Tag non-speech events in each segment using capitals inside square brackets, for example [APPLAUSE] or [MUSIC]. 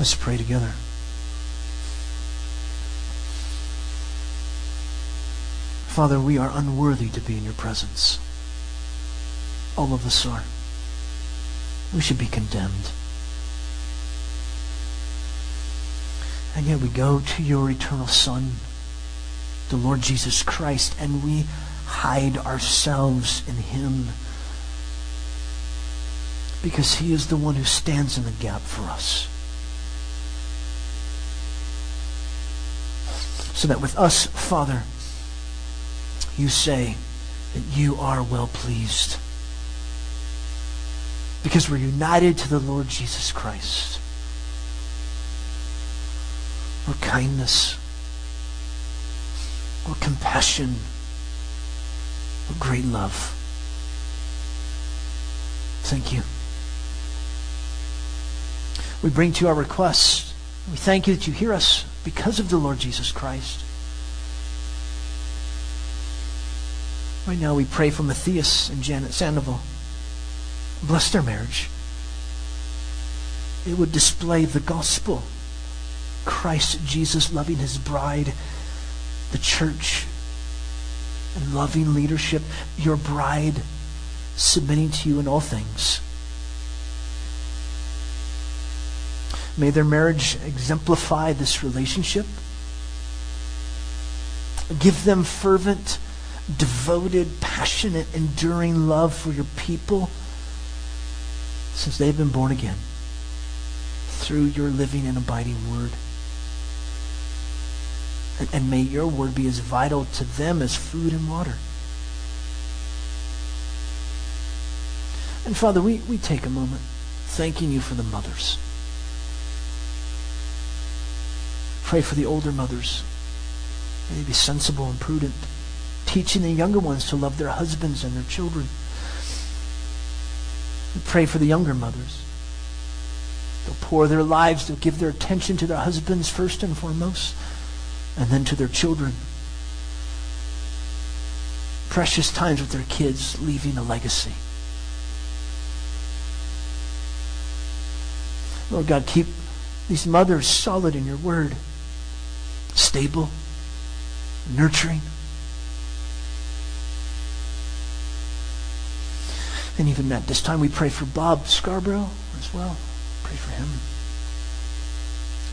Let's pray together. Father, we are unworthy to be in your presence. All of us are. We should be condemned. And yet we go to your eternal Son, the Lord Jesus Christ, and we hide ourselves in him because he is the one who stands in the gap for us. So that with us, Father, you say that you are well pleased. Because we're united to the Lord Jesus Christ. Or kindness, or compassion, or great love. Thank you. We bring to you our requests. We thank you that you hear us because of the Lord Jesus Christ. Right now, we pray for Matthias and Janet Sandoval. Bless their marriage. It would display the gospel. Christ Jesus loving his bride, the church, and loving leadership, your bride submitting to you in all things. May their marriage exemplify this relationship. Give them fervent, devoted, passionate, enduring love for your people since they've been born again through your living and abiding word. And, and may your word be as vital to them as food and water. And Father, we, we take a moment thanking you for the mothers. Pray for the older mothers. May they be sensible and prudent, teaching the younger ones to love their husbands and their children. We pray for the younger mothers. They'll pour their lives, they'll give their attention to their husbands first and foremost, and then to their children. Precious times with their kids, leaving a legacy. Lord God, keep these mothers solid in your word, stable, nurturing. And even at this time, we pray for Bob Scarborough as well. Pray for him.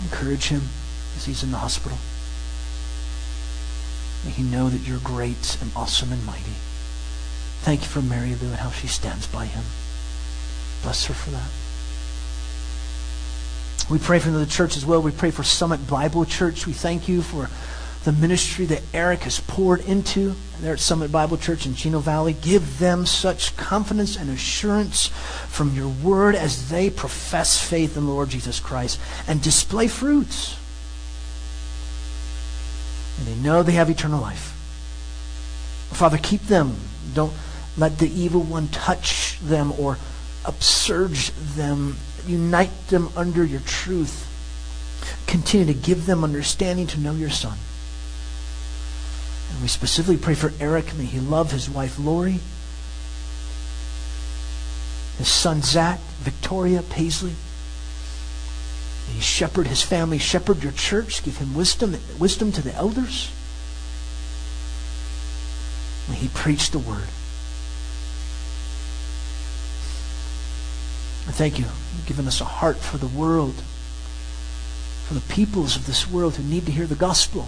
Encourage him as he's in the hospital. May he know that you're great and awesome and mighty. Thank you for Mary Lou and how she stands by him. Bless her for that. We pray for the church as well. We pray for Summit Bible Church. We thank you for the ministry that Eric has poured into there at Summit Bible Church in Chino Valley. Give them such confidence and assurance from your word as they profess faith in the Lord Jesus Christ and display fruits. And they know they have eternal life. Father, keep them. Don't let the evil one touch them or upsurge them unite them under your truth. Continue to give them understanding to know your Son. And we specifically pray for Eric. May he love his wife Lori, his son Zach, Victoria, Paisley. May he shepherd his family, shepherd your church, give him wisdom, wisdom to the elders. May he preach the word. I thank you. You've given us a heart for the world, for the peoples of this world who need to hear the gospel.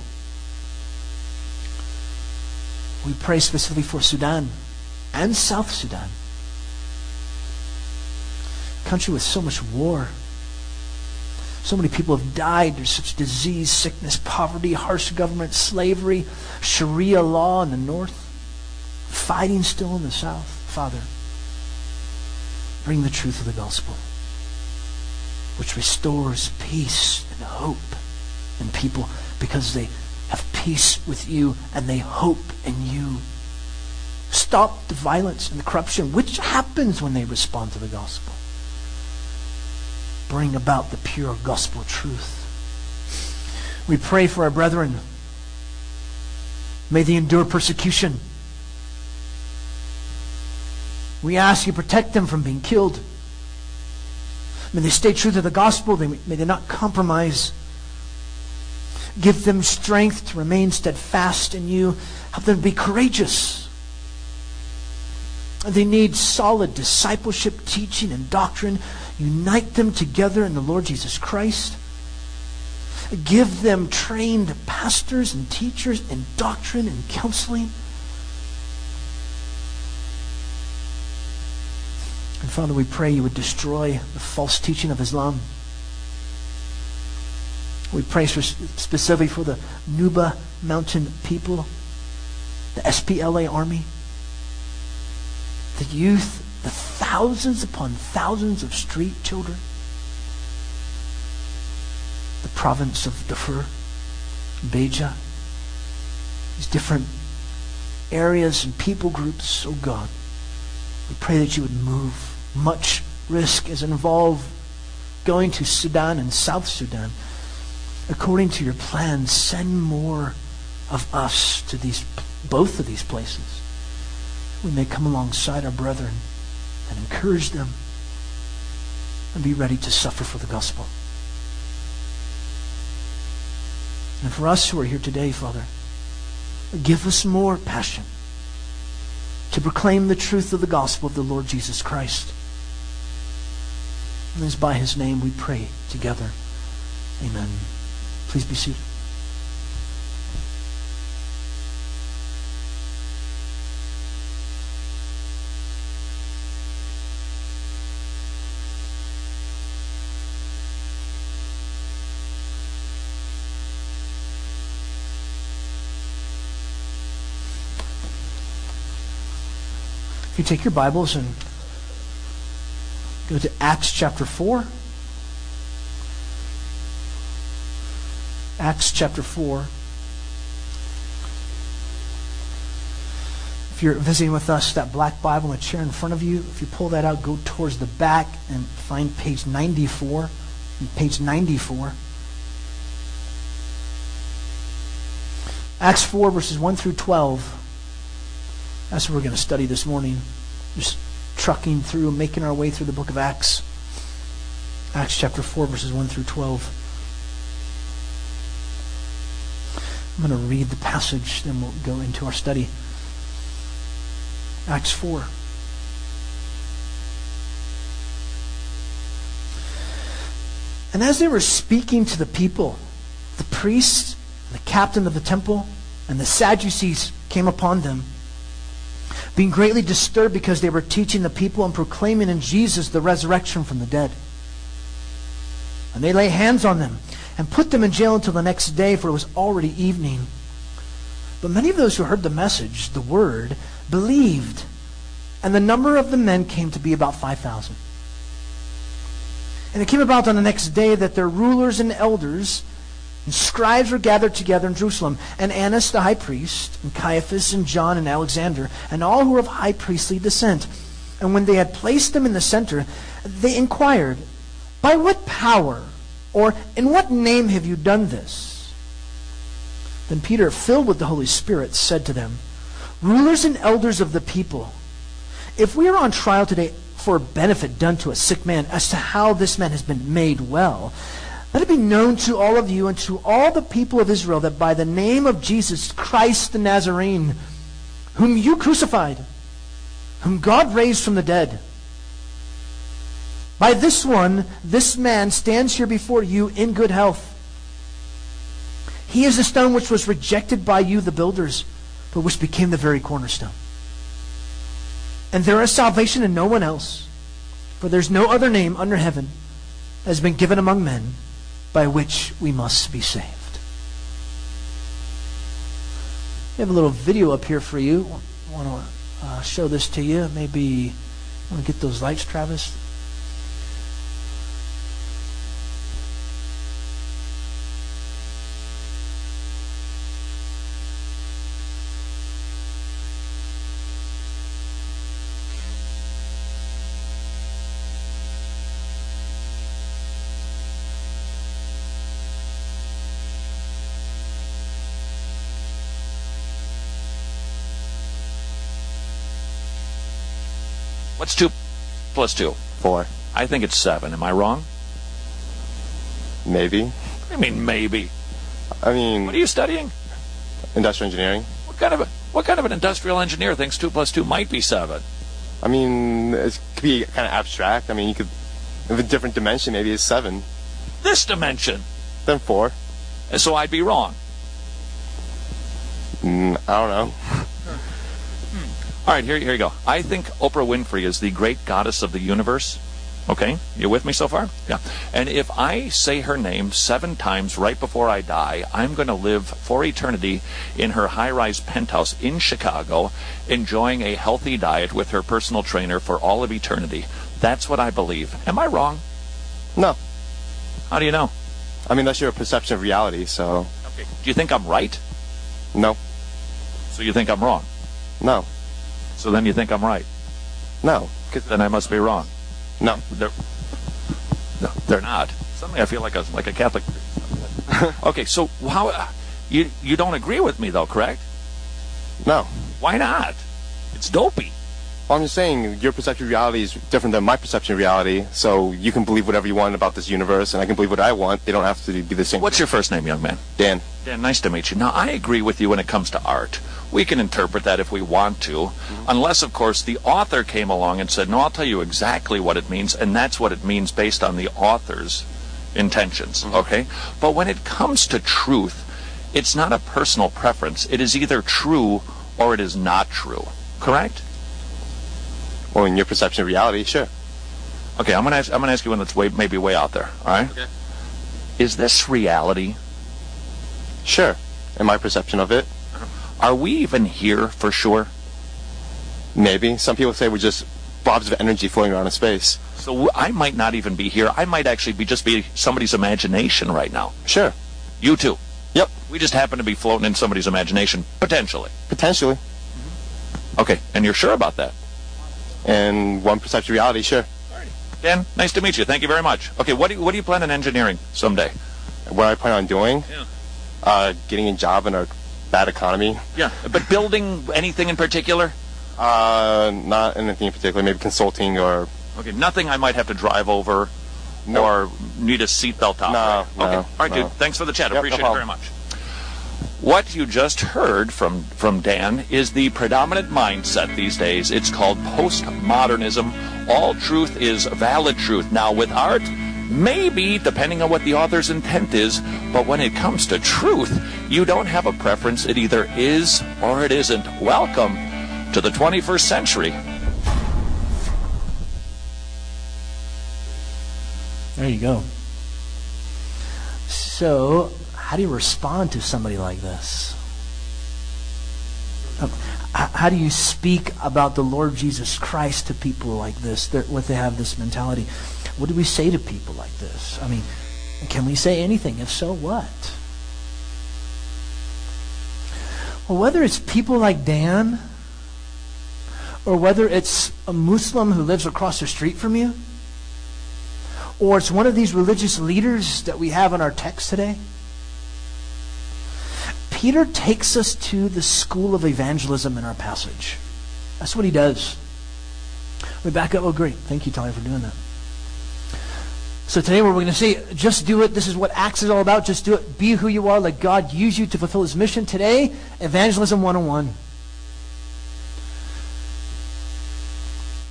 We pray specifically for Sudan and South Sudan. A country with so much war. So many people have died. There's such disease, sickness, poverty, harsh government, slavery, Sharia law in the north, fighting still in the south. Father, bring the truth of the gospel, which restores peace and hope in people because they have peace with you and they hope in you. Stop the violence and the corruption, which happens when they respond to the gospel. Bring about the pure gospel truth. We pray for our brethren. May they endure persecution. We ask you protect them from being killed. May they stay true to the gospel. May they not compromise. Give them strength to remain steadfast in you. Help them be courageous. They need solid discipleship, teaching, and doctrine. Unite them together in the Lord Jesus Christ. Give them trained pastors and teachers and doctrine and counseling. And Father, we pray you would destroy the false teaching of Islam. We pray specifically for the Nuba Mountain people, the SPLA army, the youth, the thousands upon thousands of street children, the province of Darfur, Beja, these different areas and people groups, oh God. We pray that you would move. Much risk is involved going to Sudan and South Sudan. According to your plan, send more of us to these both of these places. We may come alongside our brethren and encourage them and be ready to suffer for the gospel. And for us who are here today, Father, give us more passion to proclaim the truth of the gospel of the Lord Jesus Christ. And it is by his name we pray together. Amen. Please be seated. you take your Bibles and go to Acts chapter 4. Acts chapter 4. If you're visiting with us, that black Bible in the chair in front of you, if you pull that out, go towards the back and find page 94. Page 94. Acts 4, verses 1 through 12. That's what we're going to study this morning. Just trucking through, making our way through the book of Acts. Acts chapter 4, verses 1 through 12. I'm going to read the passage, then we'll go into our study. Acts 4. And as they were speaking to the people, the priests, the captain of the temple, and the Sadducees came upon them being greatly disturbed because they were teaching the people and proclaiming in Jesus the resurrection from the dead. And they lay hands on them and put them in jail until the next day, for it was already evening. But many of those who heard the message, the word, believed, and the number of the men came to be about 5,000. And it came about on the next day that their rulers and elders and scribes were gathered together in Jerusalem, and Annas the high priest, and Caiaphas, and John, and Alexander, and all who were of high priestly descent. And when they had placed them in the center, they inquired, By what power, or in what name have you done this? Then Peter, filled with the Holy Spirit, said to them, Rulers and elders of the people, if we are on trial today for a benefit done to a sick man as to how this man has been made well, let it be known to all of you and to all the people of Israel that by the name of Jesus Christ the Nazarene, whom you crucified, whom God raised from the dead, by this one, this man stands here before you in good health. He is the stone which was rejected by you, the builders, but which became the very cornerstone. And there is salvation in no one else, for there's no other name under heaven that has been given among men by which we must be saved. We have a little video up here for you. I want to uh, show this to you. Maybe want to get those lights, Travis. What's 2 plus 2? 4. I think it's seven. Am I wrong? Maybe. I mean, maybe. I mean, What are you studying? industrial engineering. What kind of a, what kind of an industrial engineer thinks two plus two might be seven? I mean, it could be kind of abstract. I mean, you could, in a different dimension, maybe it's seven, This dimension. then four. And so I'd be wrong. Mm, I don't know. All right, here, here you go. I think Oprah Winfrey is the great goddess of the universe. Okay, you with me so far? Yeah. And if I say her name seven times right before I die, I'm going to live for eternity in her high rise penthouse in Chicago, enjoying a healthy diet with her personal trainer for all of eternity. That's what I believe. Am I wrong? No. How do you know? I mean, that's your perception of reality, so Okay. Do you think I'm right? no. So you think I'm wrong? No. So then you think I'm right? No. Then I must be wrong. no. They're, no, they're not. Suddenly I feel like a like a Catholic. [LAUGHS] okay, so how uh, you you don't agree with me though, correct? No. Why not? It's dopey. Well, I'm just saying your perception of reality is different than my perception of reality, so you can believe whatever you want about this universe, and I can believe what I want. They don't have to be the same. What's your first name, young man? Dan? Dan, nice to meet you. Now, I agree with you when it comes to art. We can interpret that if we want to, mm-hmm. unless, of course, the author came along and said, No, I'll tell you exactly what it means, and that's what it means based on the author's intentions, mm-hmm. okay? But when it comes to truth, it's not a personal preference. It is either true or it is not true, correct? Well, in your perception of reality, sure. Okay, I'm gonna ask, I'm gonna ask you one that's way maybe way out there. All right? Okay. Is this reality? Sure. In my perception of it, Are we even here for sure? maybe. Some people say we're just blobs of energy floating around in space. So I might not even be here. I might actually be just be somebody's imagination right now. Sure. You too. Yep. We just happen to be floating in somebody's imagination potentially. Potentially. Okay, and you're sure about that? And one perception reality, sure. Dan, nice to meet you. Thank you very much. Okay, what do you, what do you plan on engineering someday? What I plan on doing, Yeah. uh, getting a job in a bad economy. Yeah, but building anything in particular? Uh, not anything in particular. Maybe consulting or Okay, nothing I might have to drive over No. or need a seatbelt on. No, right? no, Okay, all right, no. dude. Thanks for the chat. Yep, no Appreciate it very much. What you just heard from, from Dan is the predominant mindset these days. It's called postmodernism. All truth is valid truth. Now, with art, maybe, depending on what the author's intent is, but when it comes to truth, you don't have a preference. It either is or it isn't. Welcome to the 21st century. There you go. So, how do you respond to somebody like this? Um, How do you speak about the Lord Jesus Christ to people like this, what they have this mentality? What do we say to people like this? I mean, can we say anything? If so, what? Well, whether it's people like Dan, or whether it's a Muslim who lives across the street from you, or it's one of these religious leaders that we have in our text today. Peter takes us to the school of evangelism in our passage. That's what he does. We back up. Oh, great. Thank you, Tony, for doing that. So today we're going to say, just do it. This is what Acts is all about. Just do it. Be who you are. Let God use you to fulfill his mission. Today, Evangelism 101.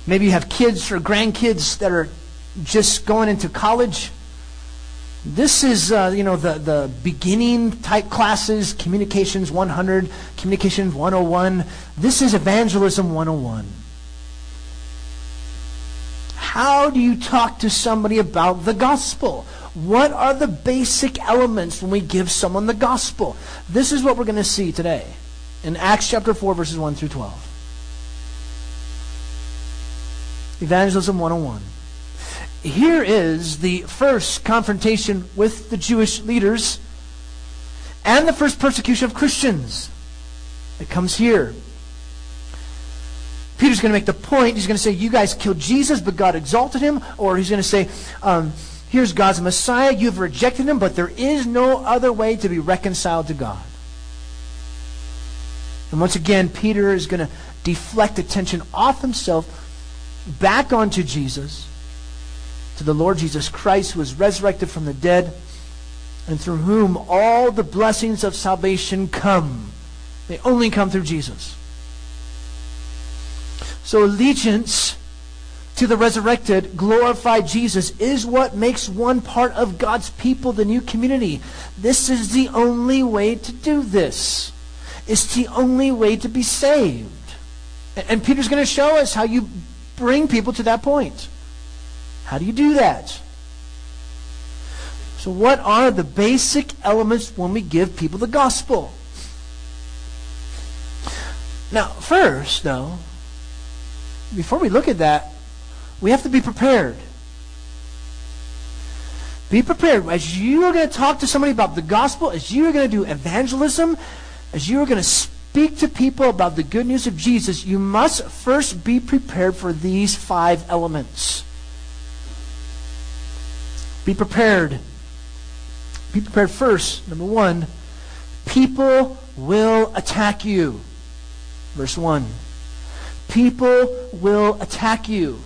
Maybe you have kids or grandkids that are just going into college. This is, uh, you know, the, the beginning type classes, Communications 100, Communications 101. This is Evangelism 101. How do you talk to somebody about the gospel? What are the basic elements when we give someone the gospel? This is what we're going to see today in Acts chapter 4, verses 1 through 12. Evangelism 101 here is the first confrontation with the Jewish leaders and the first persecution of Christians. It comes here. Peter's going to make the point. He's going to say, You guys killed Jesus, but God exalted him. Or he's going to say, um, Here's God's Messiah. You've rejected him, but there is no other way to be reconciled to God. And once again, Peter is going to deflect attention off himself back onto Jesus to the Lord Jesus Christ, who was resurrected from the dead, and through whom all the blessings of salvation come. They only come through Jesus. So allegiance to the resurrected, glorified Jesus is what makes one part of God's people, the new community. This is the only way to do this. It's the only way to be saved. And Peter's going to show us how you bring people to that point. How do you do that? So, what are the basic elements when we give people the gospel? Now, first, though, before we look at that, we have to be prepared. Be prepared. As you are going to talk to somebody about the gospel, as you are going to do evangelism, as you are going to speak to people about the good news of Jesus, you must first be prepared for these five elements. Be prepared. Be prepared first. Number one, people will attack you. Verse 1. People will attack you.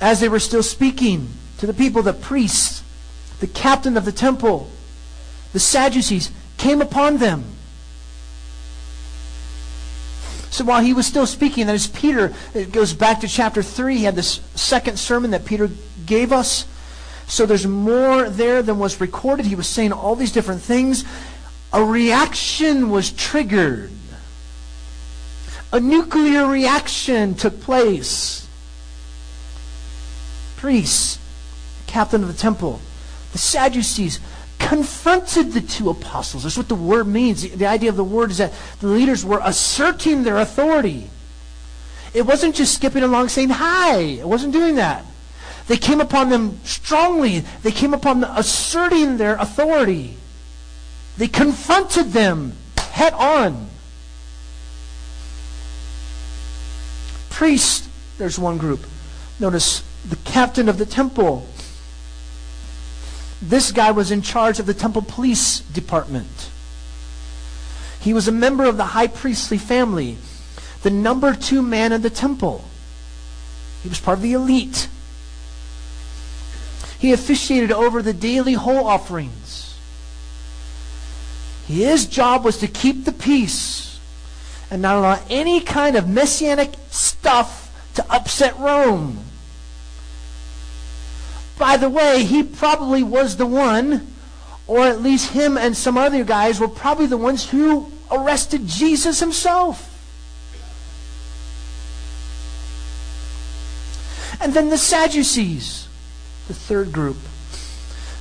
As they were still speaking to the people, the priests, the captain of the temple, the Sadducees came upon them. So while he was still speaking, that is Peter, it goes back to chapter 3. He had this second sermon that Peter gave us. So there's more there than was recorded. He was saying all these different things. A reaction was triggered. A nuclear reaction took place. Priests, captain of the temple, the Sadducees confronted the two apostles. That's what the word means. The, the idea of the word is that the leaders were asserting their authority. It wasn't just skipping along saying hi. It wasn't doing that. They came upon them strongly. They came upon them asserting their authority. They confronted them head on. Priest, there's one group. Notice the captain of the temple this guy was in charge of the temple police department. He was a member of the high priestly family, the number two man in the temple. He was part of the elite. He officiated over the daily whole offerings. His job was to keep the peace and not allow any kind of messianic stuff to upset Rome. By the way, he probably was the one, or at least him and some other guys were probably the ones who arrested Jesus himself. And then the Sadducees, the third group,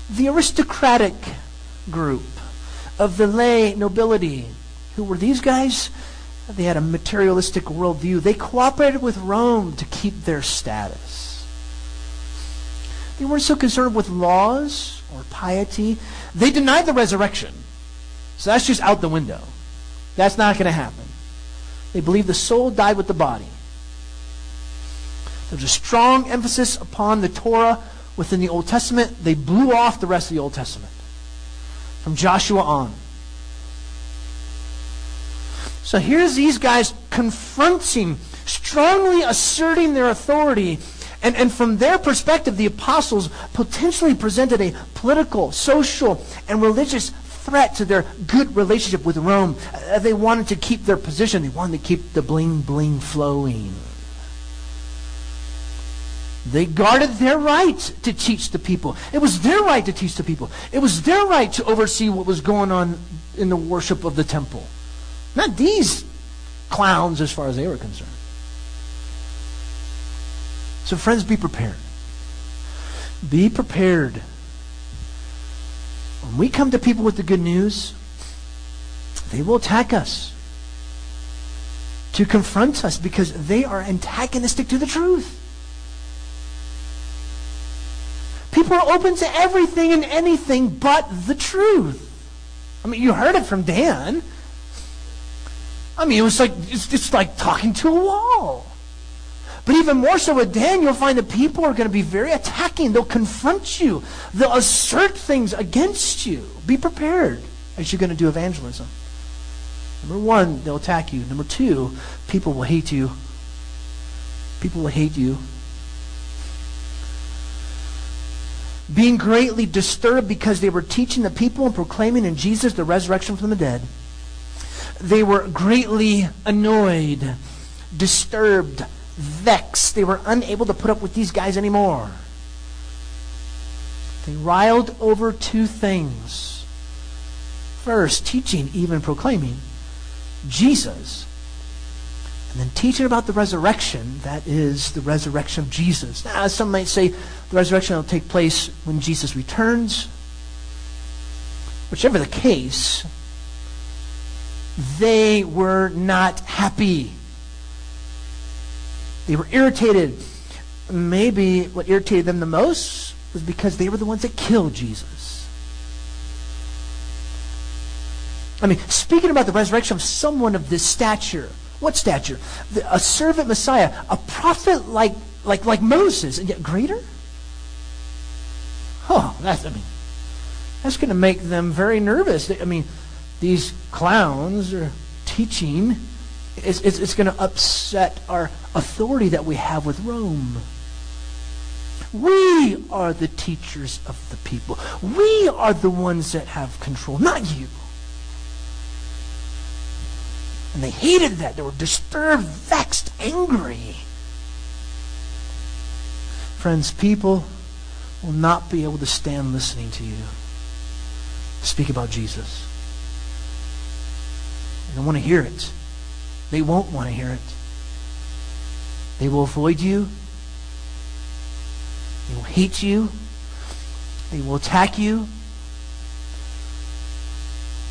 the aristocratic group of the lay nobility. Who were these guys? They had a materialistic worldview. They cooperated with Rome to keep their status. They weren't so concerned with laws or piety. They denied the resurrection. So that's just out the window. That's not going to happen. They believe the soul died with the body. There's a strong emphasis upon the Torah within the Old Testament. They blew off the rest of the Old Testament from Joshua on. So here's these guys confronting, strongly asserting their authority and, and from their perspective, the apostles potentially presented a political, social, and religious threat to their good relationship with Rome. Uh, they wanted to keep their position. They wanted to keep the bling bling flowing. They guarded their right to teach the people. It was their right to teach the people. It was their right to oversee what was going on in the worship of the temple. Not these clowns as far as they were concerned. So, friends, be prepared. Be prepared. When we come to people with the good news, they will attack us to confront us because they are antagonistic to the truth. People are open to everything and anything but the truth. I mean, you heard it from Dan. I mean, it was like it's, it's like talking to a wall. But even more so with Dan, you'll find that people are going to be very attacking. They'll confront you. They'll assert things against you. Be prepared as you're going to do evangelism. Number one, they'll attack you. Number two, people will hate you. People will hate you. Being greatly disturbed because they were teaching the people and proclaiming in Jesus the resurrection from the dead. They were greatly annoyed, disturbed, vexed. They were unable to put up with these guys anymore. They riled over two things. First, teaching, even proclaiming Jesus. And then teaching about the resurrection, that is the resurrection of Jesus. Now, some might say resurrection will take place when Jesus returns. Whichever the case, they were not happy. They were irritated. Maybe what irritated them the most was because they were the ones that killed Jesus. I mean, speaking about the resurrection of someone of this stature, what stature? a servant Messiah, a prophet like, like, like Moses, and yet greater? Oh, that's, I mean, that's going to make them very nervous. I mean, these clowns are teaching. It's, it's, it's going to upset our authority that we have with Rome. We are the teachers of the people. We are the ones that have control, not you. And they hated that. They were disturbed, vexed, angry. Friends, people will not be able to stand listening to you speak about Jesus. They don't want to hear it. They won't want to hear it. They will avoid you. They will hate you. They will attack you.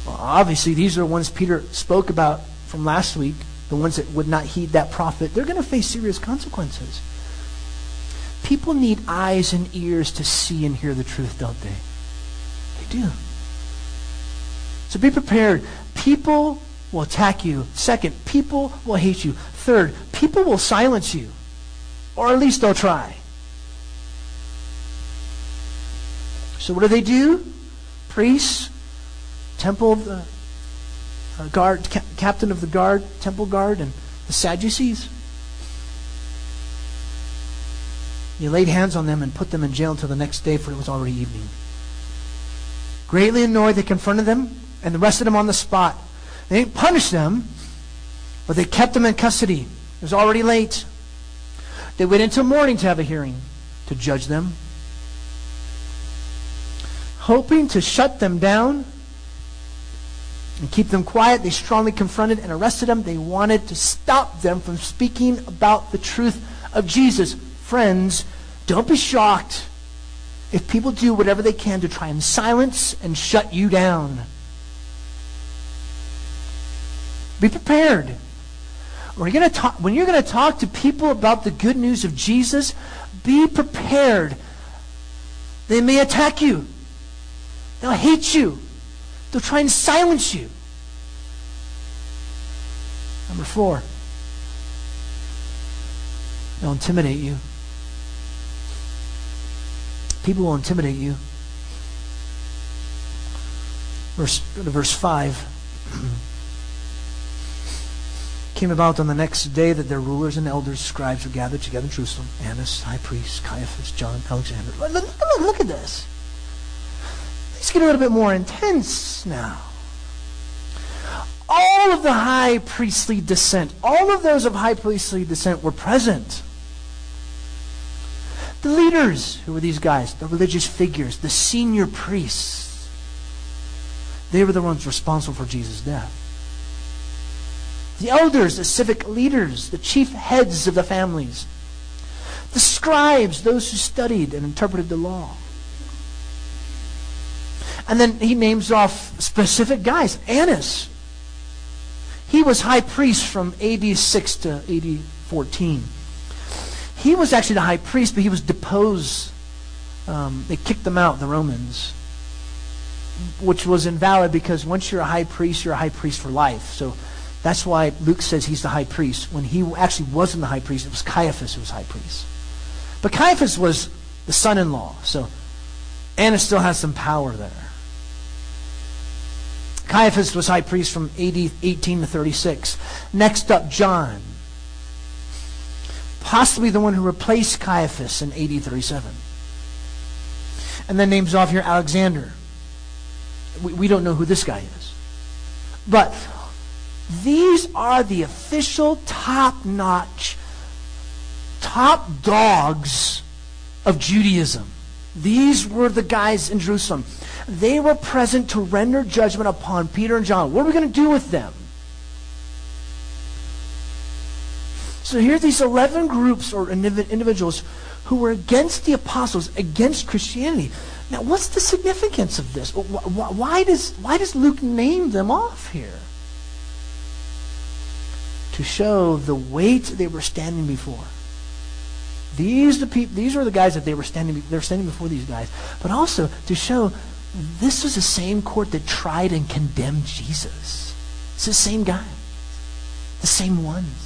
Well, obviously, these are the ones Peter spoke about from last week, the ones that would not heed that prophet. They're going to face serious consequences. People need eyes and ears to see and hear the truth, don't they? They do. So be prepared. People will attack you. Second, people will hate you. Third, people will silence you. Or at least they'll try. So what do they do? Priests, temple the uh, guard, ca- captain of the guard, temple guard, and the Sadducees. He laid hands on them and put them in jail until the next day, for it was already evening. Greatly annoyed, they confronted them and arrested them on the spot. They didn't punish them, but they kept them in custody. It was already late. They waited until morning to have a hearing to judge them hoping to shut them down and keep them quiet, they strongly confronted and arrested them. They wanted to stop them from speaking about the truth of Jesus. Friends, don't be shocked if people do whatever they can to try and silence and shut you down. Be prepared. When you're going to talk, when you're going to talk to people about the good news of Jesus, be prepared. They may attack you. They'll hate you. They'll try and silence you. Number four, they'll intimidate you. People will intimidate you. Verse, verse 5. [CLEARS THROAT] came about on the next day that their rulers and elders, scribes, were gathered together in Jerusalem. Annas, high priest, Caiaphas, John, Alexander. Look, look, look at this. Let's get a little bit more intense now. All of the high priestly descent, all of those of high priestly descent were present. The leaders, who were these guys? The religious figures, the senior priests. They were the ones responsible for Jesus' death. The elders, the civic leaders, the chief heads of the families. The scribes, those who studied and interpreted the law. And then he names off specific guys. Annas. He was high priest from AD 6 to AD 14. He was actually the high priest, but he was deposed. Um, they kicked him out, the Romans, which was invalid because once you're a high priest, you're a high priest for life. So that's why Luke says he's the high priest. When he actually wasn't the high priest, it was Caiaphas who was high priest. But Caiaphas was the son in law, so Annas still has some power there. Caiaphas was high priest from AD 18 to 36. Next up, John. Possibly the one who replaced Caiaphas in AD 37. And then names off here Alexander. We, we don't know who this guy is. But these are the official top notch, top dogs of Judaism. These were the guys in Jerusalem. They were present to render judgment upon Peter and John. What are we going to do with them? So here are these 11 groups or individuals who were against the apostles, against Christianity. Now, what's the significance of this? Why does, why does Luke name them off here? To show the weight they were standing before. These the people. These were the guys that they were standing. They were standing before these guys, but also to show this was the same court that tried and condemned Jesus. It's the same guy, the same ones.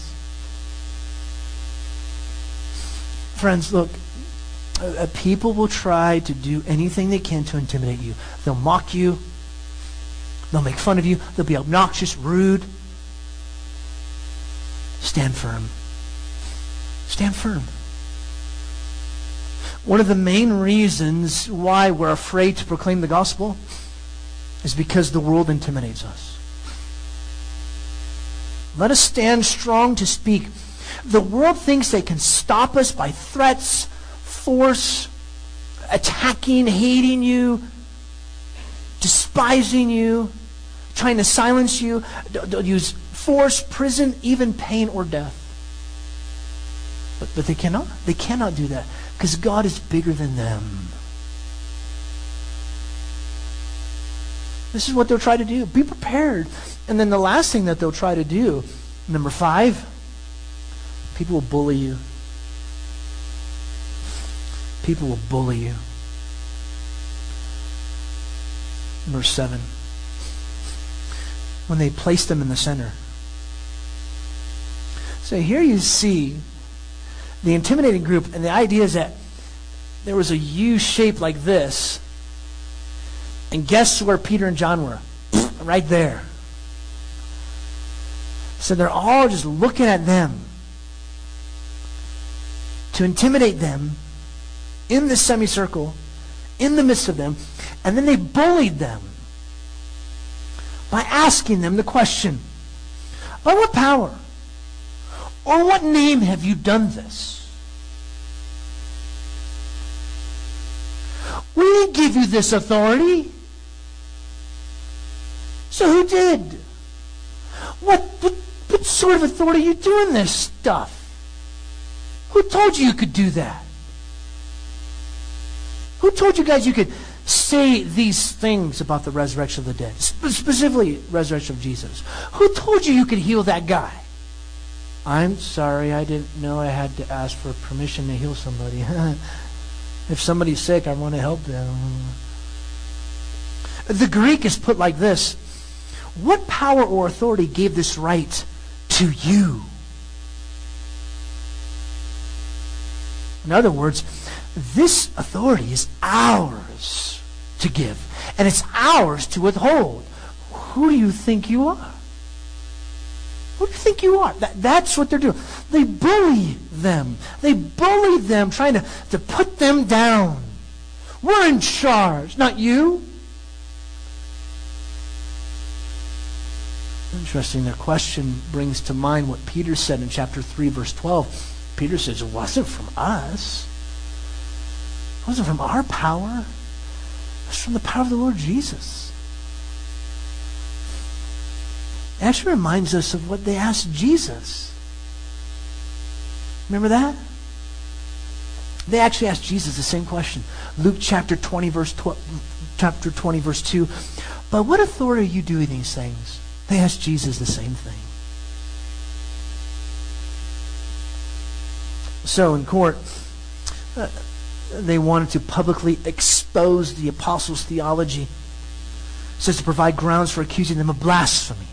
Friends, look, uh, people will try to do anything they can to intimidate you. They'll mock you. They'll make fun of you. They'll be obnoxious, rude. Stand firm. Stand firm. One of the main reasons why we're afraid to proclaim the gospel is because the world intimidates us. Let us stand strong to speak the world thinks they can stop us by threats, force, attacking, hating you, despising you, trying to silence you. They'll use force, prison, even pain or death. But, but they cannot. They cannot do that because God is bigger than them. This is what they'll try to do. Be prepared. And then the last thing that they'll try to do, number five, People will bully you. People will bully you. Verse 7. When they placed them in the center. So here you see the intimidating group, and the idea is that there was a U shape like this. And guess where Peter and John were? right there. So they're all just looking at them to intimidate them in the semicircle, in the midst of them, and then they bullied them by asking them the question, by what power or what name have you done this? We didn't give you this authority. So who did? What, what, what sort of authority are you doing this stuff? Who told you you could do that? Who told you guys you could say these things about the resurrection of the dead? Specifically, resurrection of Jesus. Who told you you could heal that guy? I'm sorry, I didn't know I had to ask for permission to heal somebody. [LAUGHS] if somebody's sick, I want to help them. The Greek is put like this What power or authority gave this right to you? In other words, this authority is ours to give, and it's ours to withhold. Who do you think you are? Who do you think you are? That, that's what they're doing. They bully them. They bully them, trying to, to put them down. We're in charge, not you. Interesting, their question brings to mind what Peter said in chapter 3, verse 12. Peter says, it wasn't from us. It wasn't from our power. It was from the power of the Lord Jesus. It actually reminds us of what they asked Jesus. Remember that? They actually asked Jesus the same question. Luke chapter 20, verse 12, chapter 20, verse 2. By what authority are you doing these things? They asked Jesus the same thing. So in court, uh, they wanted to publicly expose the apostles' theology, so as to provide grounds for accusing them of blasphemy.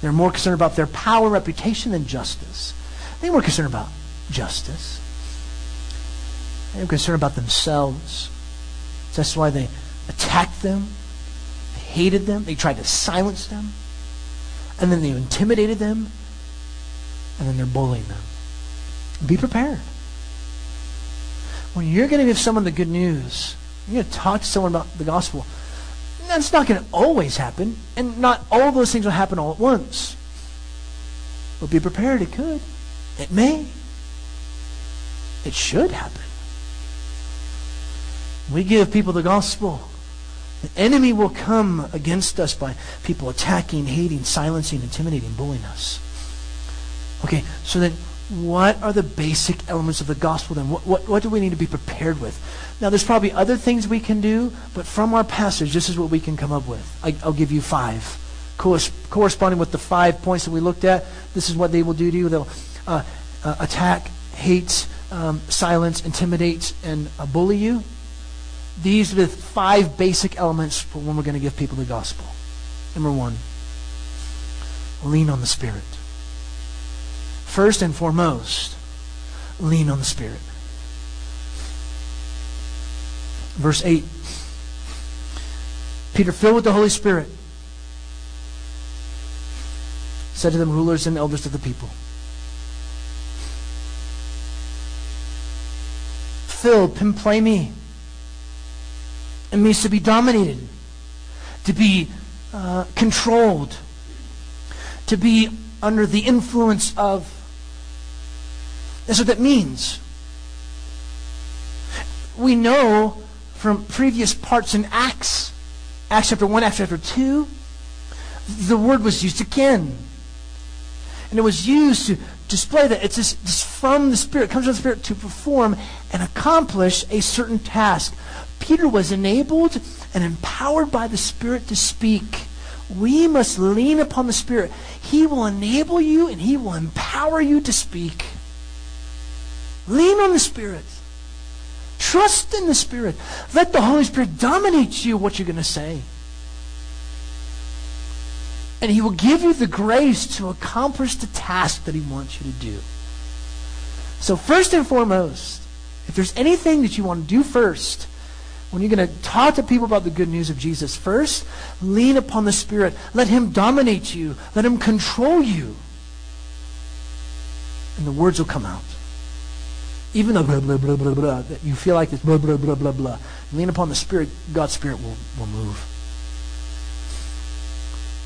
They're more concerned about their power and reputation than justice. They were concerned about justice. They were concerned about themselves. That's why they attacked them, they hated them, they tried to silence them, and then they intimidated them, and then they're bullying them. Be prepared. When you're going to give someone the good news, you're going to talk to someone about the gospel, that's not going to always happen, and not all those things will happen all at once. But be prepared, it could. It may. It should happen. We give people the gospel. The enemy will come against us by people attacking, hating, silencing, intimidating, bullying us. Okay, so then what are the basic elements of the gospel then? What, what, what do we need to be prepared with? Now, there's probably other things we can do, but from our passage, this is what we can come up with. I, will give you five. corresponding with the five points that we looked at, this is what they will do to you. They'll uh, uh, attack, hate, um, silence, intimidate, and uh, bully you. These are the five basic elements for when we're going to give people the gospel. Number one, lean on the Spirit. First and foremost, lean on the Spirit. Verse 8 Peter, filled with the Holy Spirit, said to them, rulers and elders of the people, Filled, me. It means to be dominated, to be uh, controlled, to be under the influence of that's what that means. We know from previous parts in Acts, Acts chapter 1, Acts chapter 2, the word was used again. And it was used to display that it's this from the Spirit, comes from the Spirit to perform and accomplish a certain task. Peter was enabled and empowered by the Spirit to speak. We must lean upon the Spirit. He will enable you and He will empower you to speak. Lean on the Spirit. Trust in the Spirit. Let the Holy Spirit dominate you what you're going to say. And He will give you the grace to accomplish the task that He wants you to do. So, first and foremost, if there's anything that you want to do first, when you're going to talk to people about the good news of Jesus, first, lean upon the Spirit. Let Him dominate you, let Him control you. And the words will come out even though blah, blah, blah, blah, blah, that you feel like this blah, blah, blah, blah, blah, lean upon the Spirit, God's Spirit will, will move.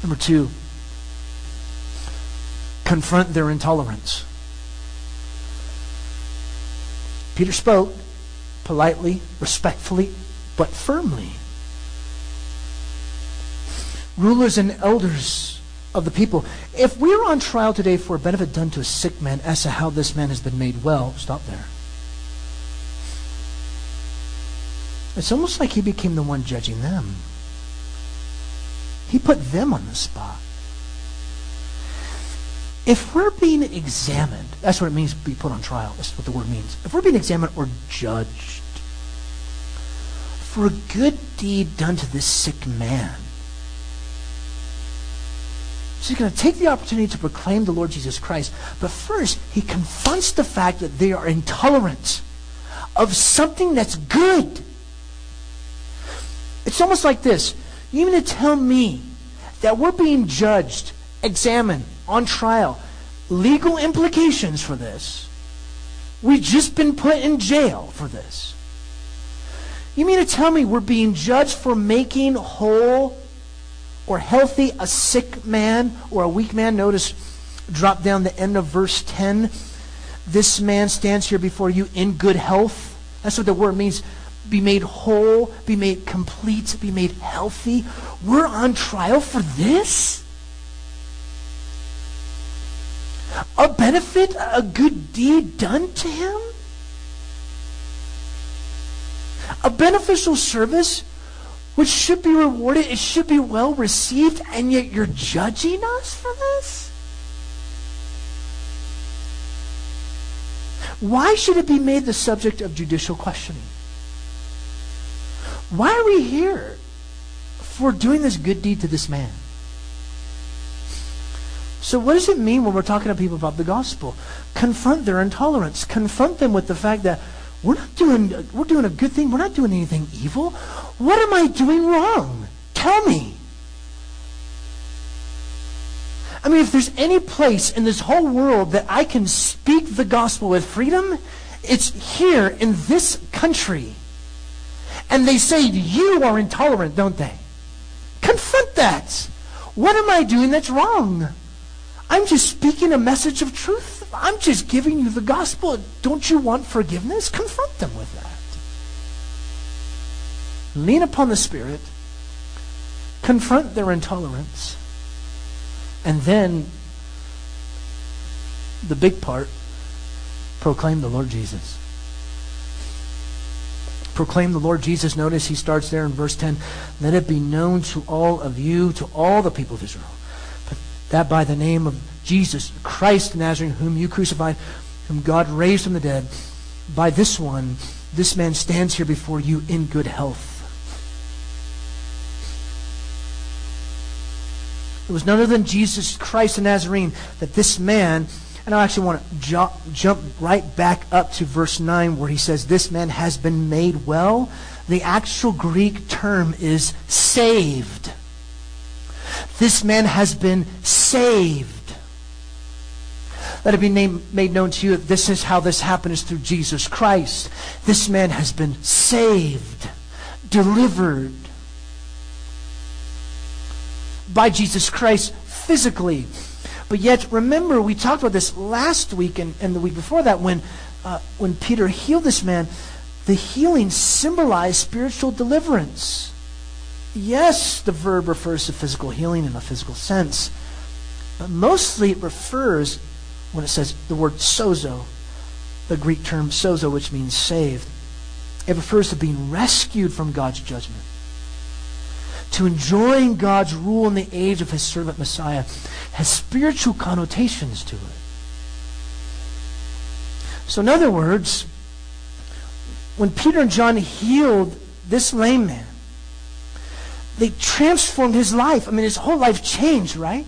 Number two, confront their intolerance. Peter spoke politely, respectfully, but firmly. Rulers and elders of the people. If we're on trial today for a benefit done to a sick man as to how this man has been made well, stop there. It's almost like he became the one judging them. He put them on the spot. If we're being examined, that's what it means to be put on trial. That's what the word means. If we're being examined or judged for a good deed done to this sick man, so he's going to take the opportunity to proclaim the Lord Jesus Christ. But first, he confronts the fact that they are intolerant of something that's good. It's almost like this. You mean to tell me that we're being judged, examined, on trial, legal implications for this? We've just been put in jail for this. You mean to tell me we're being judged for making whole or healthy a sick man or a weak man. Notice, drop down the end of verse 10. This man stands here before you in good health. That's what the word means. Be made whole, be made complete, be made healthy. We're on trial for this? A benefit, a good deed done to him? A beneficial service which should be rewarded, it should be well received, and yet you're judging us for this? Why should it be made the subject of judicial questioning? Why are we here for doing this good deed to this man? So, what does it mean when we're talking to people about the gospel? Confront their intolerance. Confront them with the fact that we're not doing, we're doing a good thing. We're not doing anything evil. What am I doing wrong? Tell me. I mean, if there's any place in this whole world that I can speak the gospel with freedom, it's here in this country. And they say you are intolerant, don't they? Confront that. What am I doing that's wrong? I'm just speaking a message of truth. I'm just giving you the gospel. Don't you want forgiveness? Confront them with that. Lean upon the Spirit. Confront their intolerance. And then, the big part, proclaim the Lord Jesus. Proclaim the Lord Jesus. Notice he starts there in verse 10. Let it be known to all of you, to all the people of Israel, that by the name of Jesus Christ the Nazarene, whom you crucified, whom God raised from the dead, by this one, this man stands here before you in good health. It was none other than Jesus Christ the Nazarene that this man, and I actually want to jump, jump right back up to verse 9 where he says, This man has been made well. The actual Greek term is saved. This man has been saved. Let it be made known to you that this is how this happens through Jesus Christ. This man has been saved, delivered, by Jesus Christ physically. But yet, remember, we talked about this last week and, and the week before that when, uh, when Peter healed this man. The healing symbolized spiritual deliverance. Yes, the verb refers to physical healing in a physical sense, but mostly it refers, when it says the word sozo, the Greek term sozo, which means saved, it refers to being rescued from God's judgment to enjoying God's rule in the age of his servant Messiah has spiritual connotations to it. So, in other words, when Peter and John healed this lame man, they transformed his life. I mean, his whole life changed, right?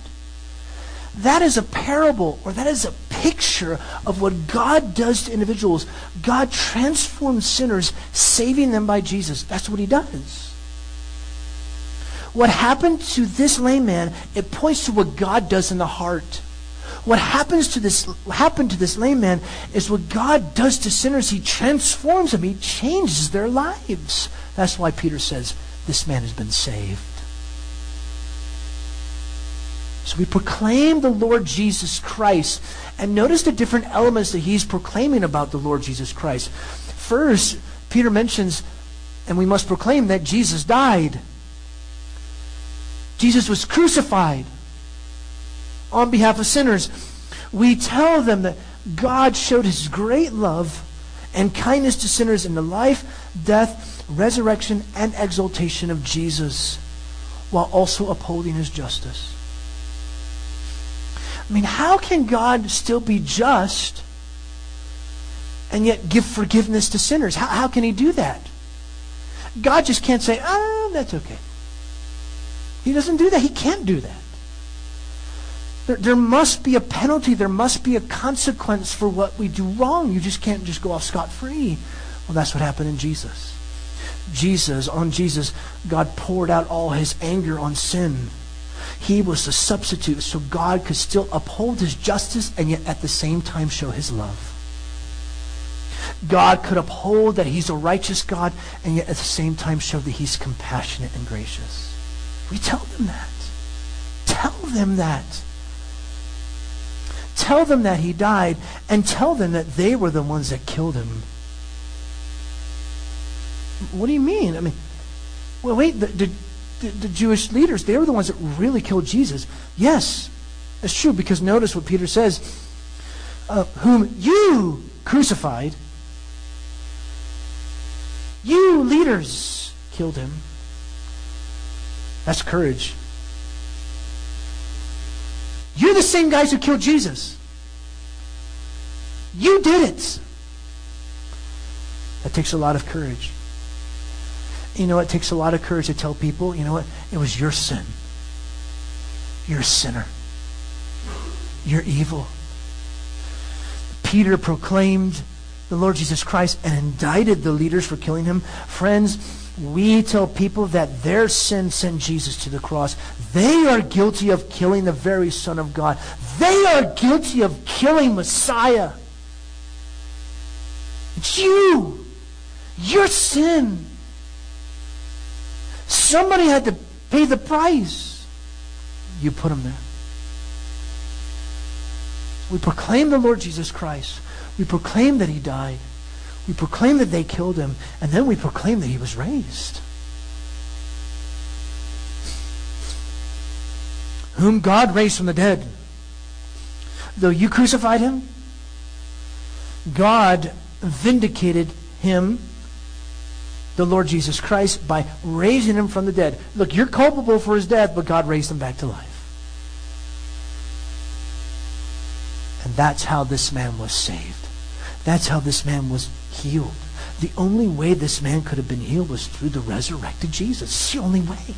That is a parable, or that is a picture of what God does to individuals. God transforms sinners, saving them by Jesus. That's what he does. What happened to this lame man, it points to what God does in the heart. What happens to this happened to this lame man is what God does to sinners. He transforms them. He changes their lives. That's why Peter says, this man has been saved. So we proclaim the Lord Jesus Christ. And notice the different elements that he's proclaiming about the Lord Jesus Christ. First, Peter mentions, and we must proclaim that Jesus died. Jesus was crucified on behalf of sinners. We tell them that God showed his great love and kindness to sinners in the life, death, resurrection, and exaltation of Jesus, while also upholding his justice. I mean, how can God still be just and yet give forgiveness to sinners? How, how can he do that? God just can't say, oh, that's okay. He doesn't do that. He can't do that. There, there must be a penalty. There must be a consequence for what we do wrong. You just can't just go off scot free. Well, that's what happened in Jesus. Jesus, on Jesus, God poured out all his anger on sin. He was the substitute so God could still uphold his justice and yet at the same time show his love. God could uphold that he's a righteous God and yet at the same time show that he's compassionate and gracious. We tell them that. Tell them that. Tell them that he died and tell them that they were the ones that killed him. What do you mean? I mean, well, wait, the, the, the Jewish leaders, they were the ones that really killed Jesus. Yes, that's true because notice what Peter says uh, whom you crucified, you leaders killed him. That's courage. You're the same guys who killed Jesus. You did it. That takes a lot of courage. You know, it takes a lot of courage to tell people, you know what? It was your sin. You're a sinner. You're evil. Peter proclaimed the Lord Jesus Christ and indicted the leaders for killing him, friends, we tell people that their sin sent Jesus to the cross. They are guilty of killing the very Son of God. They are guilty of killing Messiah. It's you. Your sin. Somebody had to pay the price. You put him there. We proclaim the Lord Jesus Christ. We proclaim that he died. We proclaim that they killed him. And then we proclaim that he was raised. Whom God raised from the dead. Though you crucified him, God vindicated him, the Lord Jesus Christ, by raising him from the dead. Look, you're culpable for his death, but God raised him back to life. And that's how this man was saved. That's how this man was healed. The only way this man could have been healed was through the resurrected Jesus. It's the only way.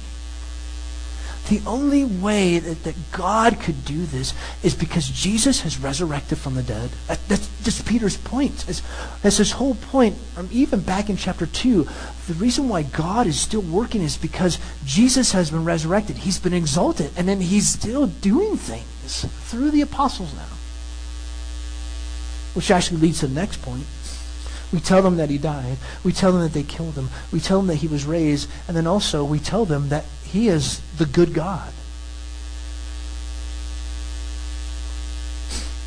The only way that, that God could do this is because Jesus has resurrected from the dead. That, that's just Peter's point. That's, that's his whole point. Um, even back in chapter 2, the reason why God is still working is because Jesus has been resurrected. He's been exalted. And then he's still doing things through the apostles now. Which actually leads to the next point. We tell them that he died. We tell them that they killed him. We tell them that he was raised. And then also we tell them that he is the good God.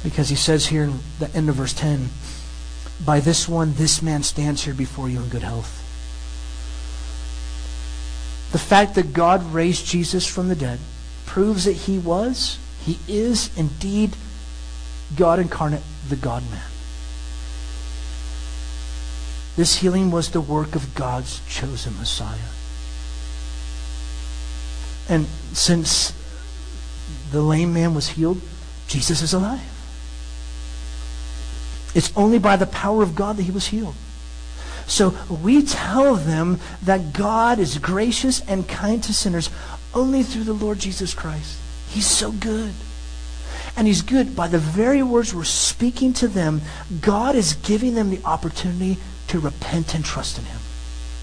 Because he says here in the end of verse 10, by this one, this man stands here before you in good health. The fact that God raised Jesus from the dead proves that he was, he is indeed God incarnate, the God man. This healing was the work of God's chosen Messiah. And since the lame man was healed, Jesus is alive. It's only by the power of God that he was healed. So we tell them that God is gracious and kind to sinners only through the Lord Jesus Christ. He's so good. And he's good by the very words we're speaking to them. God is giving them the opportunity to repent and trust in him.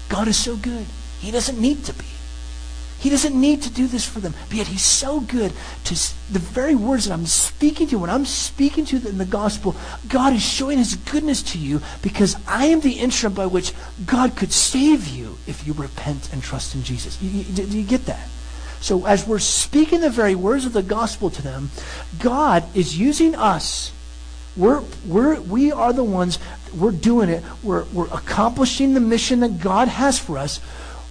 God is so good. He doesn't need to be. He doesn't need to do this for them. But yet he's so good to the very words that I'm speaking to, when I'm speaking to you in the gospel, God is showing his goodness to you because I am the instrument by which God could save you if you repent and trust in Jesus. You, you, do you get that? So as we're speaking the very words of the gospel to them, God is using us. We're, we're, we are the ones, we're doing it. We're, we're accomplishing the mission that God has for us.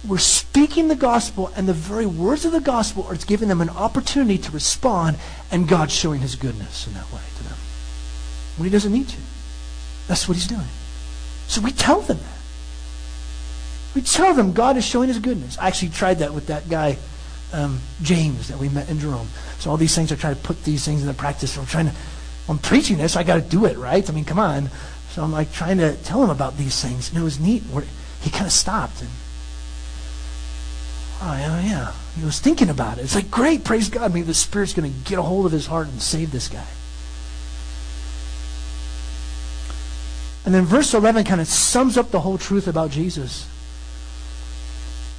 We're speaking the gospel, and the very words of the gospel are giving them an opportunity to respond, and God's showing his goodness in that way to them. When he doesn't need to. That's what he's doing. So we tell them that. We tell them God is showing his goodness. I actually tried that with that guy um, James that we met in Jerome. So all these things, I try to put these things into practice. I'm trying to, I'm preaching this, I got to do it, right? I mean, come on. So I'm like trying to tell him about these things. And it was neat. Where he kind of stopped and, oh, yeah, yeah. He was thinking about it. It's like, great, praise God. Maybe the Spirit's going to get a hold of his heart and save this guy. And then verse 11 kind of sums up the whole truth about Jesus.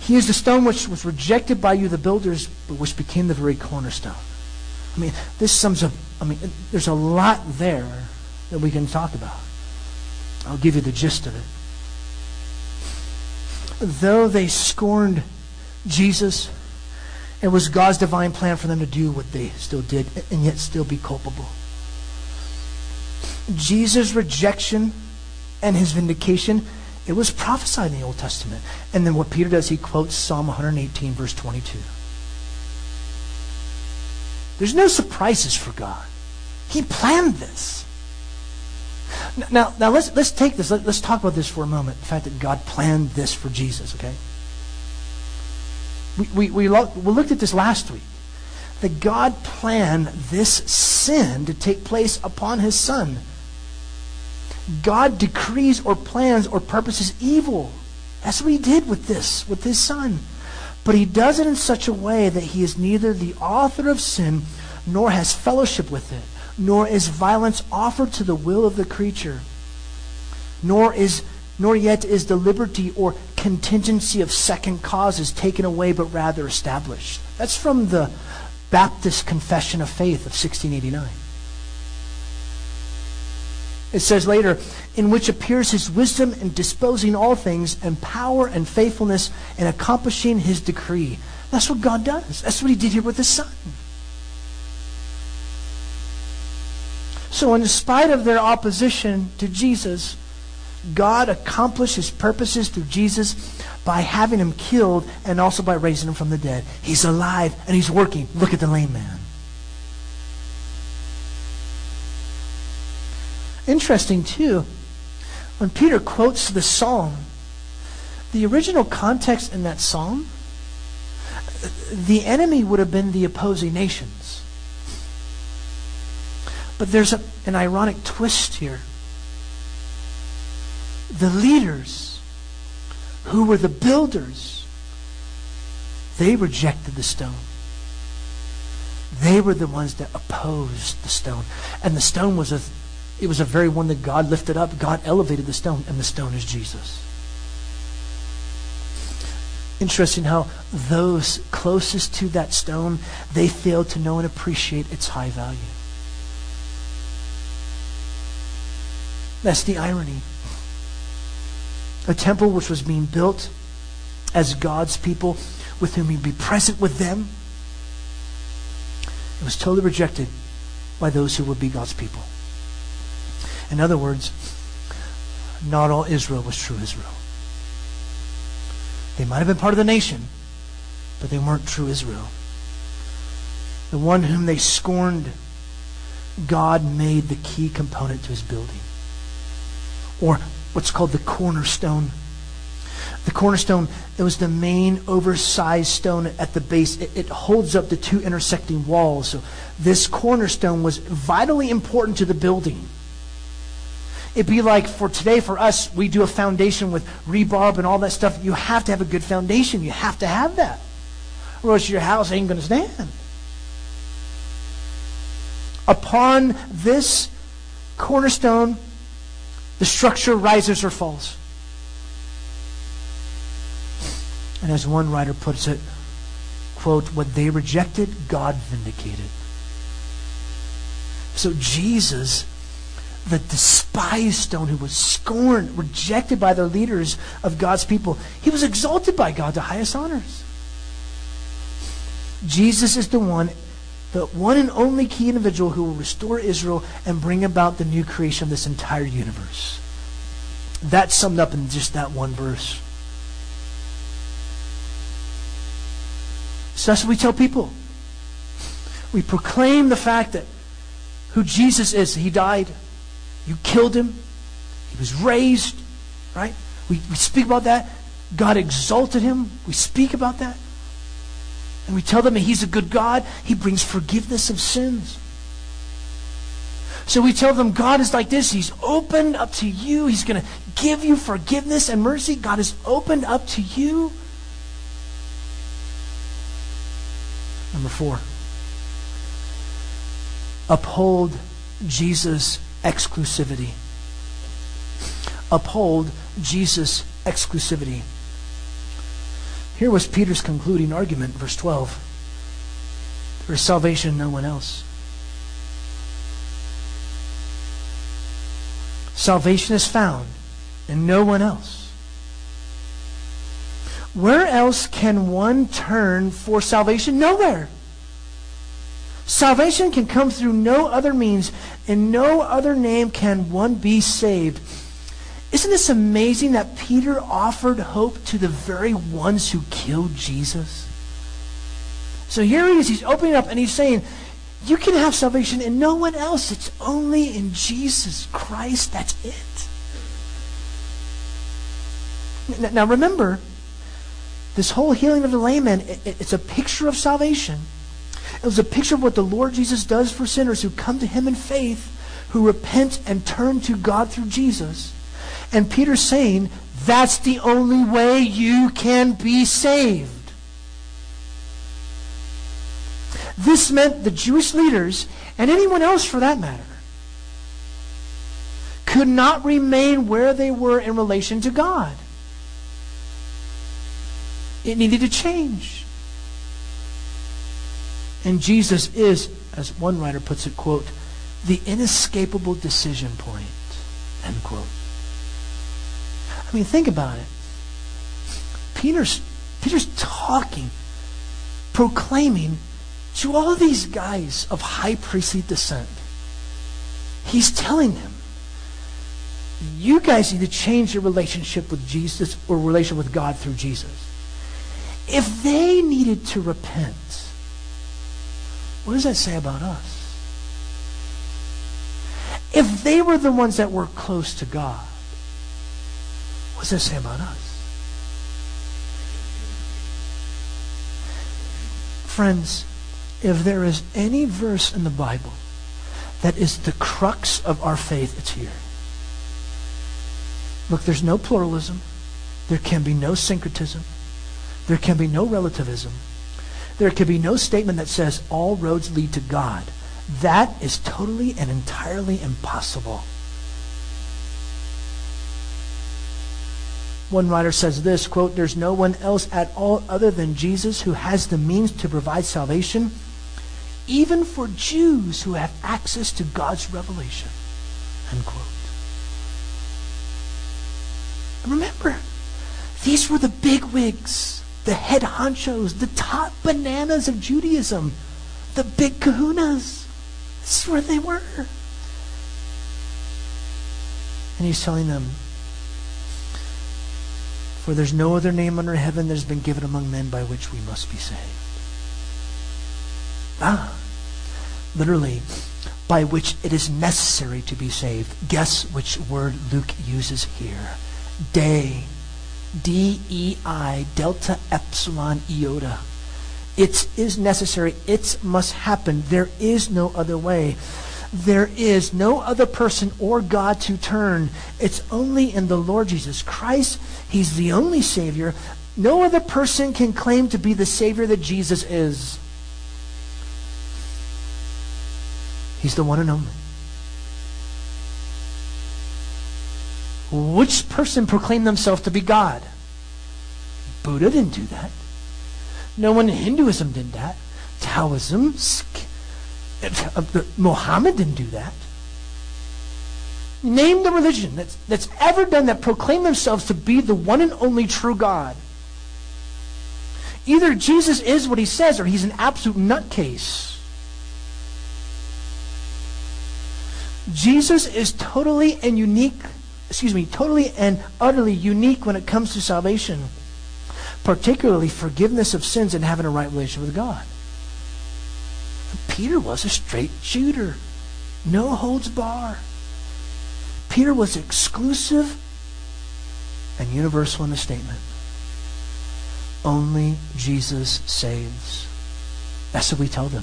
He is the stone which was rejected by you, the builders, but which became the very cornerstone. I mean, this sums up, I mean, there's a lot there that we can talk about. I'll give you the gist of it. Though they scorned Jesus, it was God's divine plan for them to do what they still did and yet still be culpable. Jesus' rejection and his vindication it was prophesied in the Old Testament. And then what Peter does, he quotes Psalm 118, verse 22. There's no surprises for God. He planned this. Now, now let's, let's take this. Let, us talk about this for a moment. The fact that God planned this for Jesus, okay? We, we, we, we looked at this last week. That God planned this sin to take place upon his son God decrees or plans or purposes evil. That's what he did with this, with his son. But he does it in such a way that he is neither the author of sin nor has fellowship with it, nor is violence offered to the will of the creature. nor is nor yet is the liberty or contingency of second causes taken away but rather established. That's from the Baptist Confession of Faith of 1689. It says later, in which appears his wisdom in disposing all things, and power and faithfulness in accomplishing his decree. That's what God does. That's what he did here with his son. So, in spite of their opposition to Jesus, God accomplished his purposes through Jesus by having him killed and also by raising him from the dead. He's alive and he's working. Look at the lame man. Interesting, too, when Peter quotes the psalm, the original context in that psalm, the enemy would have been the opposing nations. But there's a, an ironic twist here. The leaders, who were the builders, they rejected the stone. They were the ones that opposed the stone. And the stone was a it was a very one that God lifted up. God elevated the stone, and the stone is Jesus. Interesting how those closest to that stone, they failed to know and appreciate its high value. That's the irony. A temple which was being built as God's people with whom he'd be present with them, it was totally rejected by those who would be God's people. In other words, not all Israel was true Israel. They might have been part of the nation, but they weren't true Israel. The one whom they scorned, God made the key component to his building. Or what's called the cornerstone. The cornerstone, it was the main oversized stone at the base. It, it, holds up the two intersecting walls. So this cornerstone was vitally important to the building. It'd be like for today, for us, we do a foundation with rebarb and all that stuff. You have to have a good foundation. You have to have that. Or else your house ain't going to stand. Upon this cornerstone, the structure rises or falls. And as one writer puts it, quote, what they rejected, God vindicated. So Jesus the despised stone who was scorned, rejected by the leaders of God's people. He was exalted by God to highest honors. Jesus is the one, the one and only key individual who will restore Israel and bring about the new creation of this entire universe. That's summed up in just that one verse. So that's what we tell people. We proclaim the fact that who Jesus is. He died. You killed him. He was raised, right? We, we speak about that. God exalted him. We speak about that. And we tell them that he's a good God. He brings forgiveness of sins. So we tell them God is like this. He's opened up to you. He's going to give you forgiveness and mercy. God is opened up to you. Number four, uphold Jesus' exclusivity. Uphold Jesus' exclusivity. Here was Peter's concluding argument, verse 12. There is salvation in no one else. Salvation is found in no one else. Where else can one turn for salvation? Nowhere. Salvation can come through no other means. In no other name can one be saved. Isn't this amazing that Peter offered hope to the very ones who killed Jesus? So here he is, he's opening up and he's saying, You can have salvation in no one else. It's only in Jesus Christ. That's it. Now remember, this whole healing of the lame man, it's a picture of salvation. It was a picture of what the Lord Jesus does for sinners who come to him in faith, who repent and turn to God through Jesus. And Peter's saying, that's the only way you can be saved. This meant the Jewish leaders, and anyone else for that matter, could not remain where they were in relation to God. It needed to change. And Jesus is, as one writer puts it, quote, the inescapable decision point, end quote. I mean, think about it. Peter's, Peter's talking, proclaiming to all these guys of high priestly descent. He's telling them, you guys need to change your relationship with Jesus or relation with God through Jesus. If they needed to repent, what does that say about us? If they were the ones that were close to God, what does that say about us? Friends, if there is any verse in the Bible that is the crux of our faith, it's here. Look, there's no pluralism. There can be no syncretism. There can be no relativism. There can be no statement that says all roads lead to God. That is totally and entirely impossible. One writer says this, quote, there's no one else at all other than Jesus who has the means to provide salvation, even for Jews who have access to God's revelation, end quote. Remember, these were the big wigs, the head honchos, the top bananas of Judaism, the big kahunas. This is where they were. And he's telling them, For there's no other name under heaven that has been given among men by which we must be saved. Ah, literally, by which it is necessary to be saved. Guess which word Luke uses here? Day. D E I, delta epsilon iota. It is necessary. It must happen. There is no other way. There is no other person or God to turn. It's only in the Lord Jesus Christ. He's the only Savior. No other person can claim to be the Savior that Jesus is. He's the one and only. Which person proclaimed themselves to be God? Buddha didn't do that. No one in Hinduism did that. Taoism, uh, Muhammad didn't do that. Name the religion that's, that's ever done that proclaim themselves to be the one and only true God. Either Jesus is what he says or he's an absolute nutcase. Jesus is totally and unique, excuse me, totally and utterly unique when it comes to salvation particularly forgiveness of sins and having a right relationship with God. Peter was a straight shooter, no holds bar. Peter was exclusive and universal in the statement. Only Jesus saves. That's what we tell them.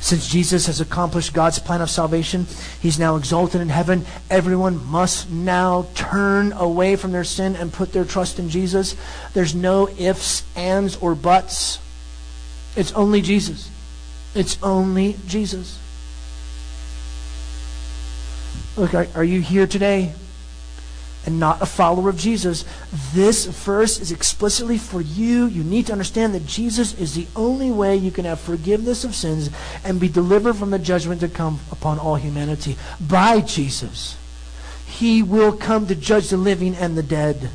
Since Jesus has accomplished God's plan of salvation, he's now exalted in heaven. Everyone must now turn away from their sin and put their trust in Jesus. There's no ifs, ands, or buts. It's only Jesus. It's only Jesus. Look, are, are you here today and not a follower of Jesus, this verse is explicitly for you. You need to understand that Jesus is the only way you can have forgiveness of sins and be delivered from the judgment to come upon all humanity. By Jesus, He will come to judge the living and the dead.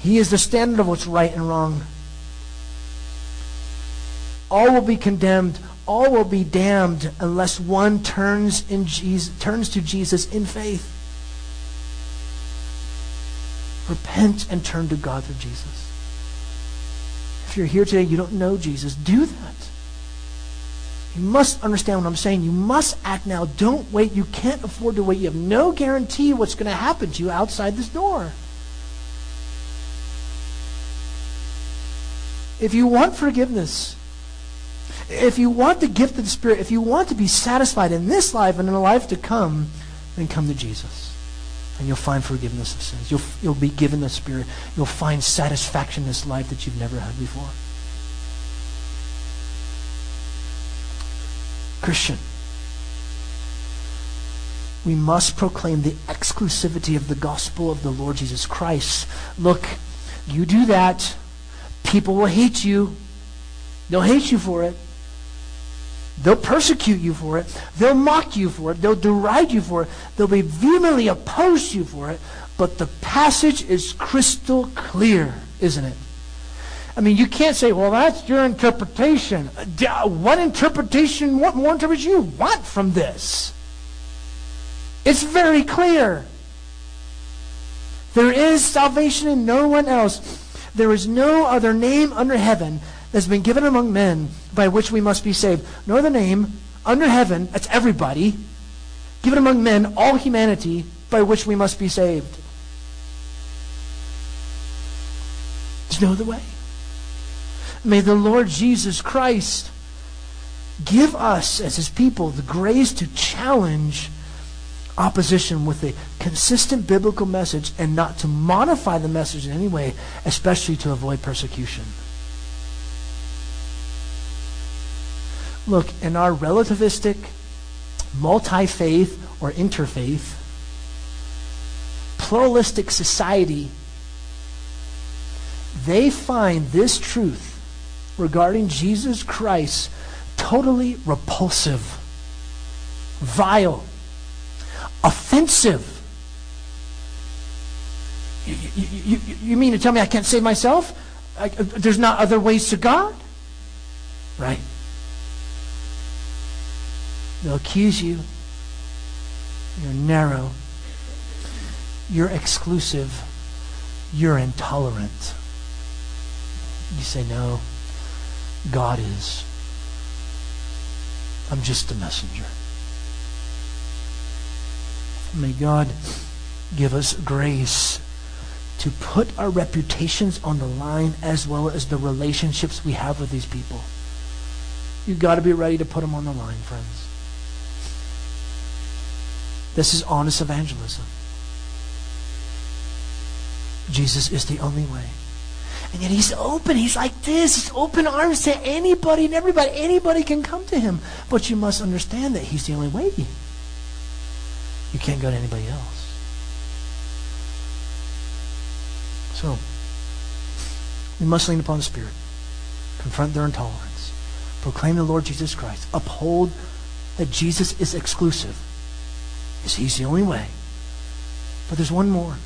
He is the standard of what's right and wrong. All will be condemned. All will be damned unless one turns, in Jesus, turns to Jesus in faith. Repent and turn to God through Jesus. If you're here today, you don't know Jesus, do that. You must understand what I'm saying. You must act now. Don't wait. You can't afford to wait. You have no guarantee what's going to happen to you outside this door. If you want forgiveness, if you want the gift of the Spirit, if you want to be satisfied in this life and in the life to come, then come to Jesus and you'll find forgiveness of sins. You'll, you'll be given the Spirit. You'll find satisfaction in this life that you've never had before. Christian, we must proclaim the exclusivity of the gospel of the Lord Jesus Christ. Look, you do that, people will hate you. They'll hate you for it. They'll persecute you for it. They'll mock you for it. They'll deride you for it. They'll be vehemently opposed to you for it. But the passage is crystal clear, isn't it? I mean, you can't say, well, that's your interpretation. Uh, what interpretation, what more interpretation you want from this? It's very clear. There is salvation in no one else. There is no other name under heaven that's been given among men by which we must be saved. nor the name under heaven, that's everybody, given among men, all humanity, by which we must be saved. There's no other way. May the Lord Jesus Christ give us, as his people, the grace to challenge opposition with a consistent biblical message and not to modify the message in any way, especially to avoid persecution. Look, in our relativistic, multi faith, or interfaith, pluralistic society, they find this truth regarding Jesus Christ totally repulsive, vile, offensive. You, you, you, you, mean to tell me I can't save myself? I, uh, there's not other ways to God? Right? They'll accuse you. You're narrow. You're exclusive. You're intolerant. You say, no, God is. I'm just a messenger. May God give us grace to put our reputations on the line as well as the relationships we have with these people. You've got to be ready to put them on the line, friends. This is honest evangelism. Jesus is the only way. And yet he's open. He's like this. He's open arms to anybody and everybody. Anybody can come to him. But you must understand that he's the only way. You can't go to anybody else. So, we must lean upon the Spirit, confront their intolerance, proclaim the Lord Jesus Christ, uphold that Jesus is exclusive, is He's the only way. But there's one more.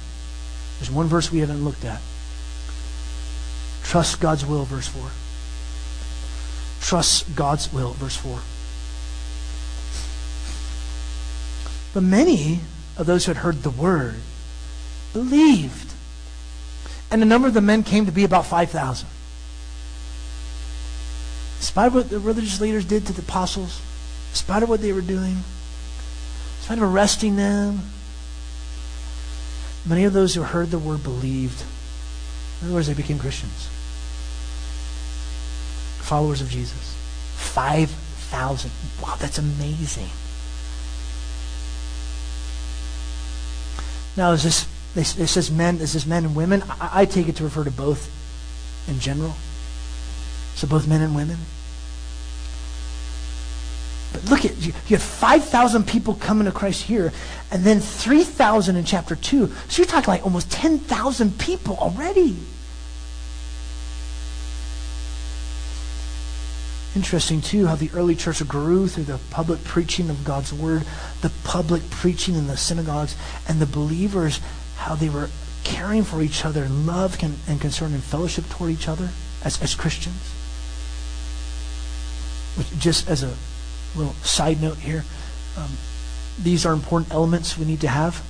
There's one verse we haven't looked at. Trust God's will, verse 4. Trust God's will, verse 4. But many of those who had heard the word believed. And the number of the men came to be about 5,000. In spite of what the religious leaders did to the apostles, in spite of what they were doing, in spite of arresting them, many of those who heard the word believed. In other words, they became Christians. Followers of Jesus. 5,000. Wow, that's amazing. Now, is this, it says men, is this men and women? I, I take it to refer to both in general. So both men and women. But look at you, you have 5,000 people coming to Christ here, and then 3,000 in chapter 2. So you're talking like almost 10,000 people already. Interesting, too, how the early church grew through the public preaching of God's word, the public preaching in the synagogues, and the believers, how they were caring for each other in love and concern and fellowship toward each other as, as Christians. Which, just as a little side note here, um, these are important elements we need to have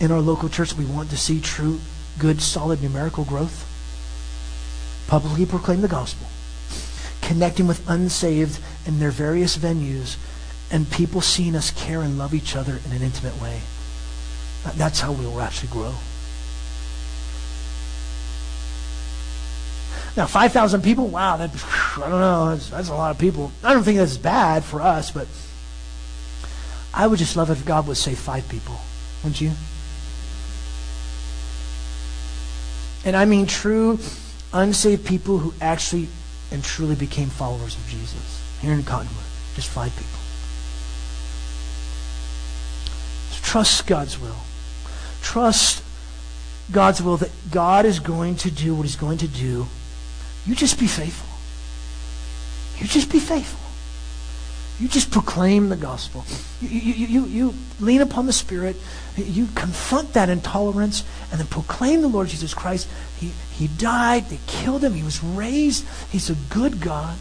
in our local church. We want to see true, good, solid numerical growth. Publicly proclaim the gospel connecting with unsaved in their various venues, and people seeing us care and love each other in an intimate way. That's how we will actually grow. Now, 5,000 people, wow, that, I don't know, that's, that's a lot of people. I don't think that's bad for us, but I would just love if God would save five people, wouldn't you? And I mean true, unsaved people who actually and truly became followers of Jesus here in Cottonwood. Just five people. So trust God's will. Trust God's will that God is going to do what he's going to do. You just be faithful. You just be faithful. You just proclaim the gospel. You, you, you, you lean upon the Spirit. You confront that intolerance and then proclaim the Lord Jesus Christ. He, he died. They killed him. He was raised. He's a good God.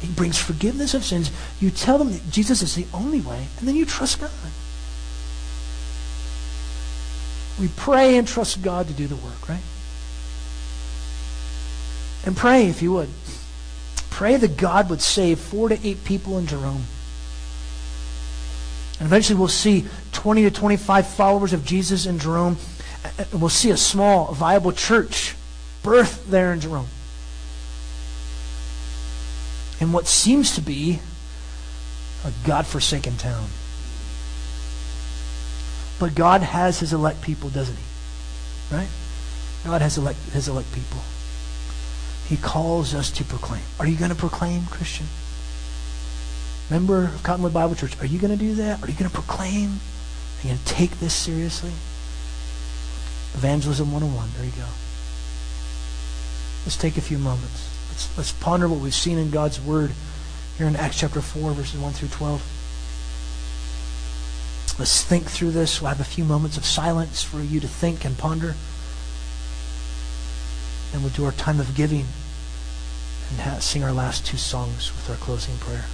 He brings forgiveness of sins. You tell them that Jesus is the only way, and then you trust God. We pray and trust God to do the work, right? And pray, if you would. Pray that God would save four to eight people in Jerome. And eventually we'll see 20 to 25 followers of Jesus in Jerome. And we'll see a small, viable church birth there in Jerome. In what seems to be a God-forsaken town. But God has his elect people, doesn't he? Right? God has elect, his elect people. He calls us to proclaim. Are you going to proclaim, Christian? Member of Cottonwood Bible Church, are you going to do that? Are you going to proclaim? Are you going to take this seriously? Evangelism 101. There you go. Let's take a few moments. Let's, let's ponder what we've seen in God's Word here in Acts chapter 4, verses 1 through 12. Let's think through this. We'll have a few moments of silence for you to think and ponder. And we'll do our time of giving and sing our last two songs with our closing prayer.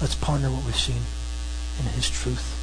Let's ponder what we've seen in His truth.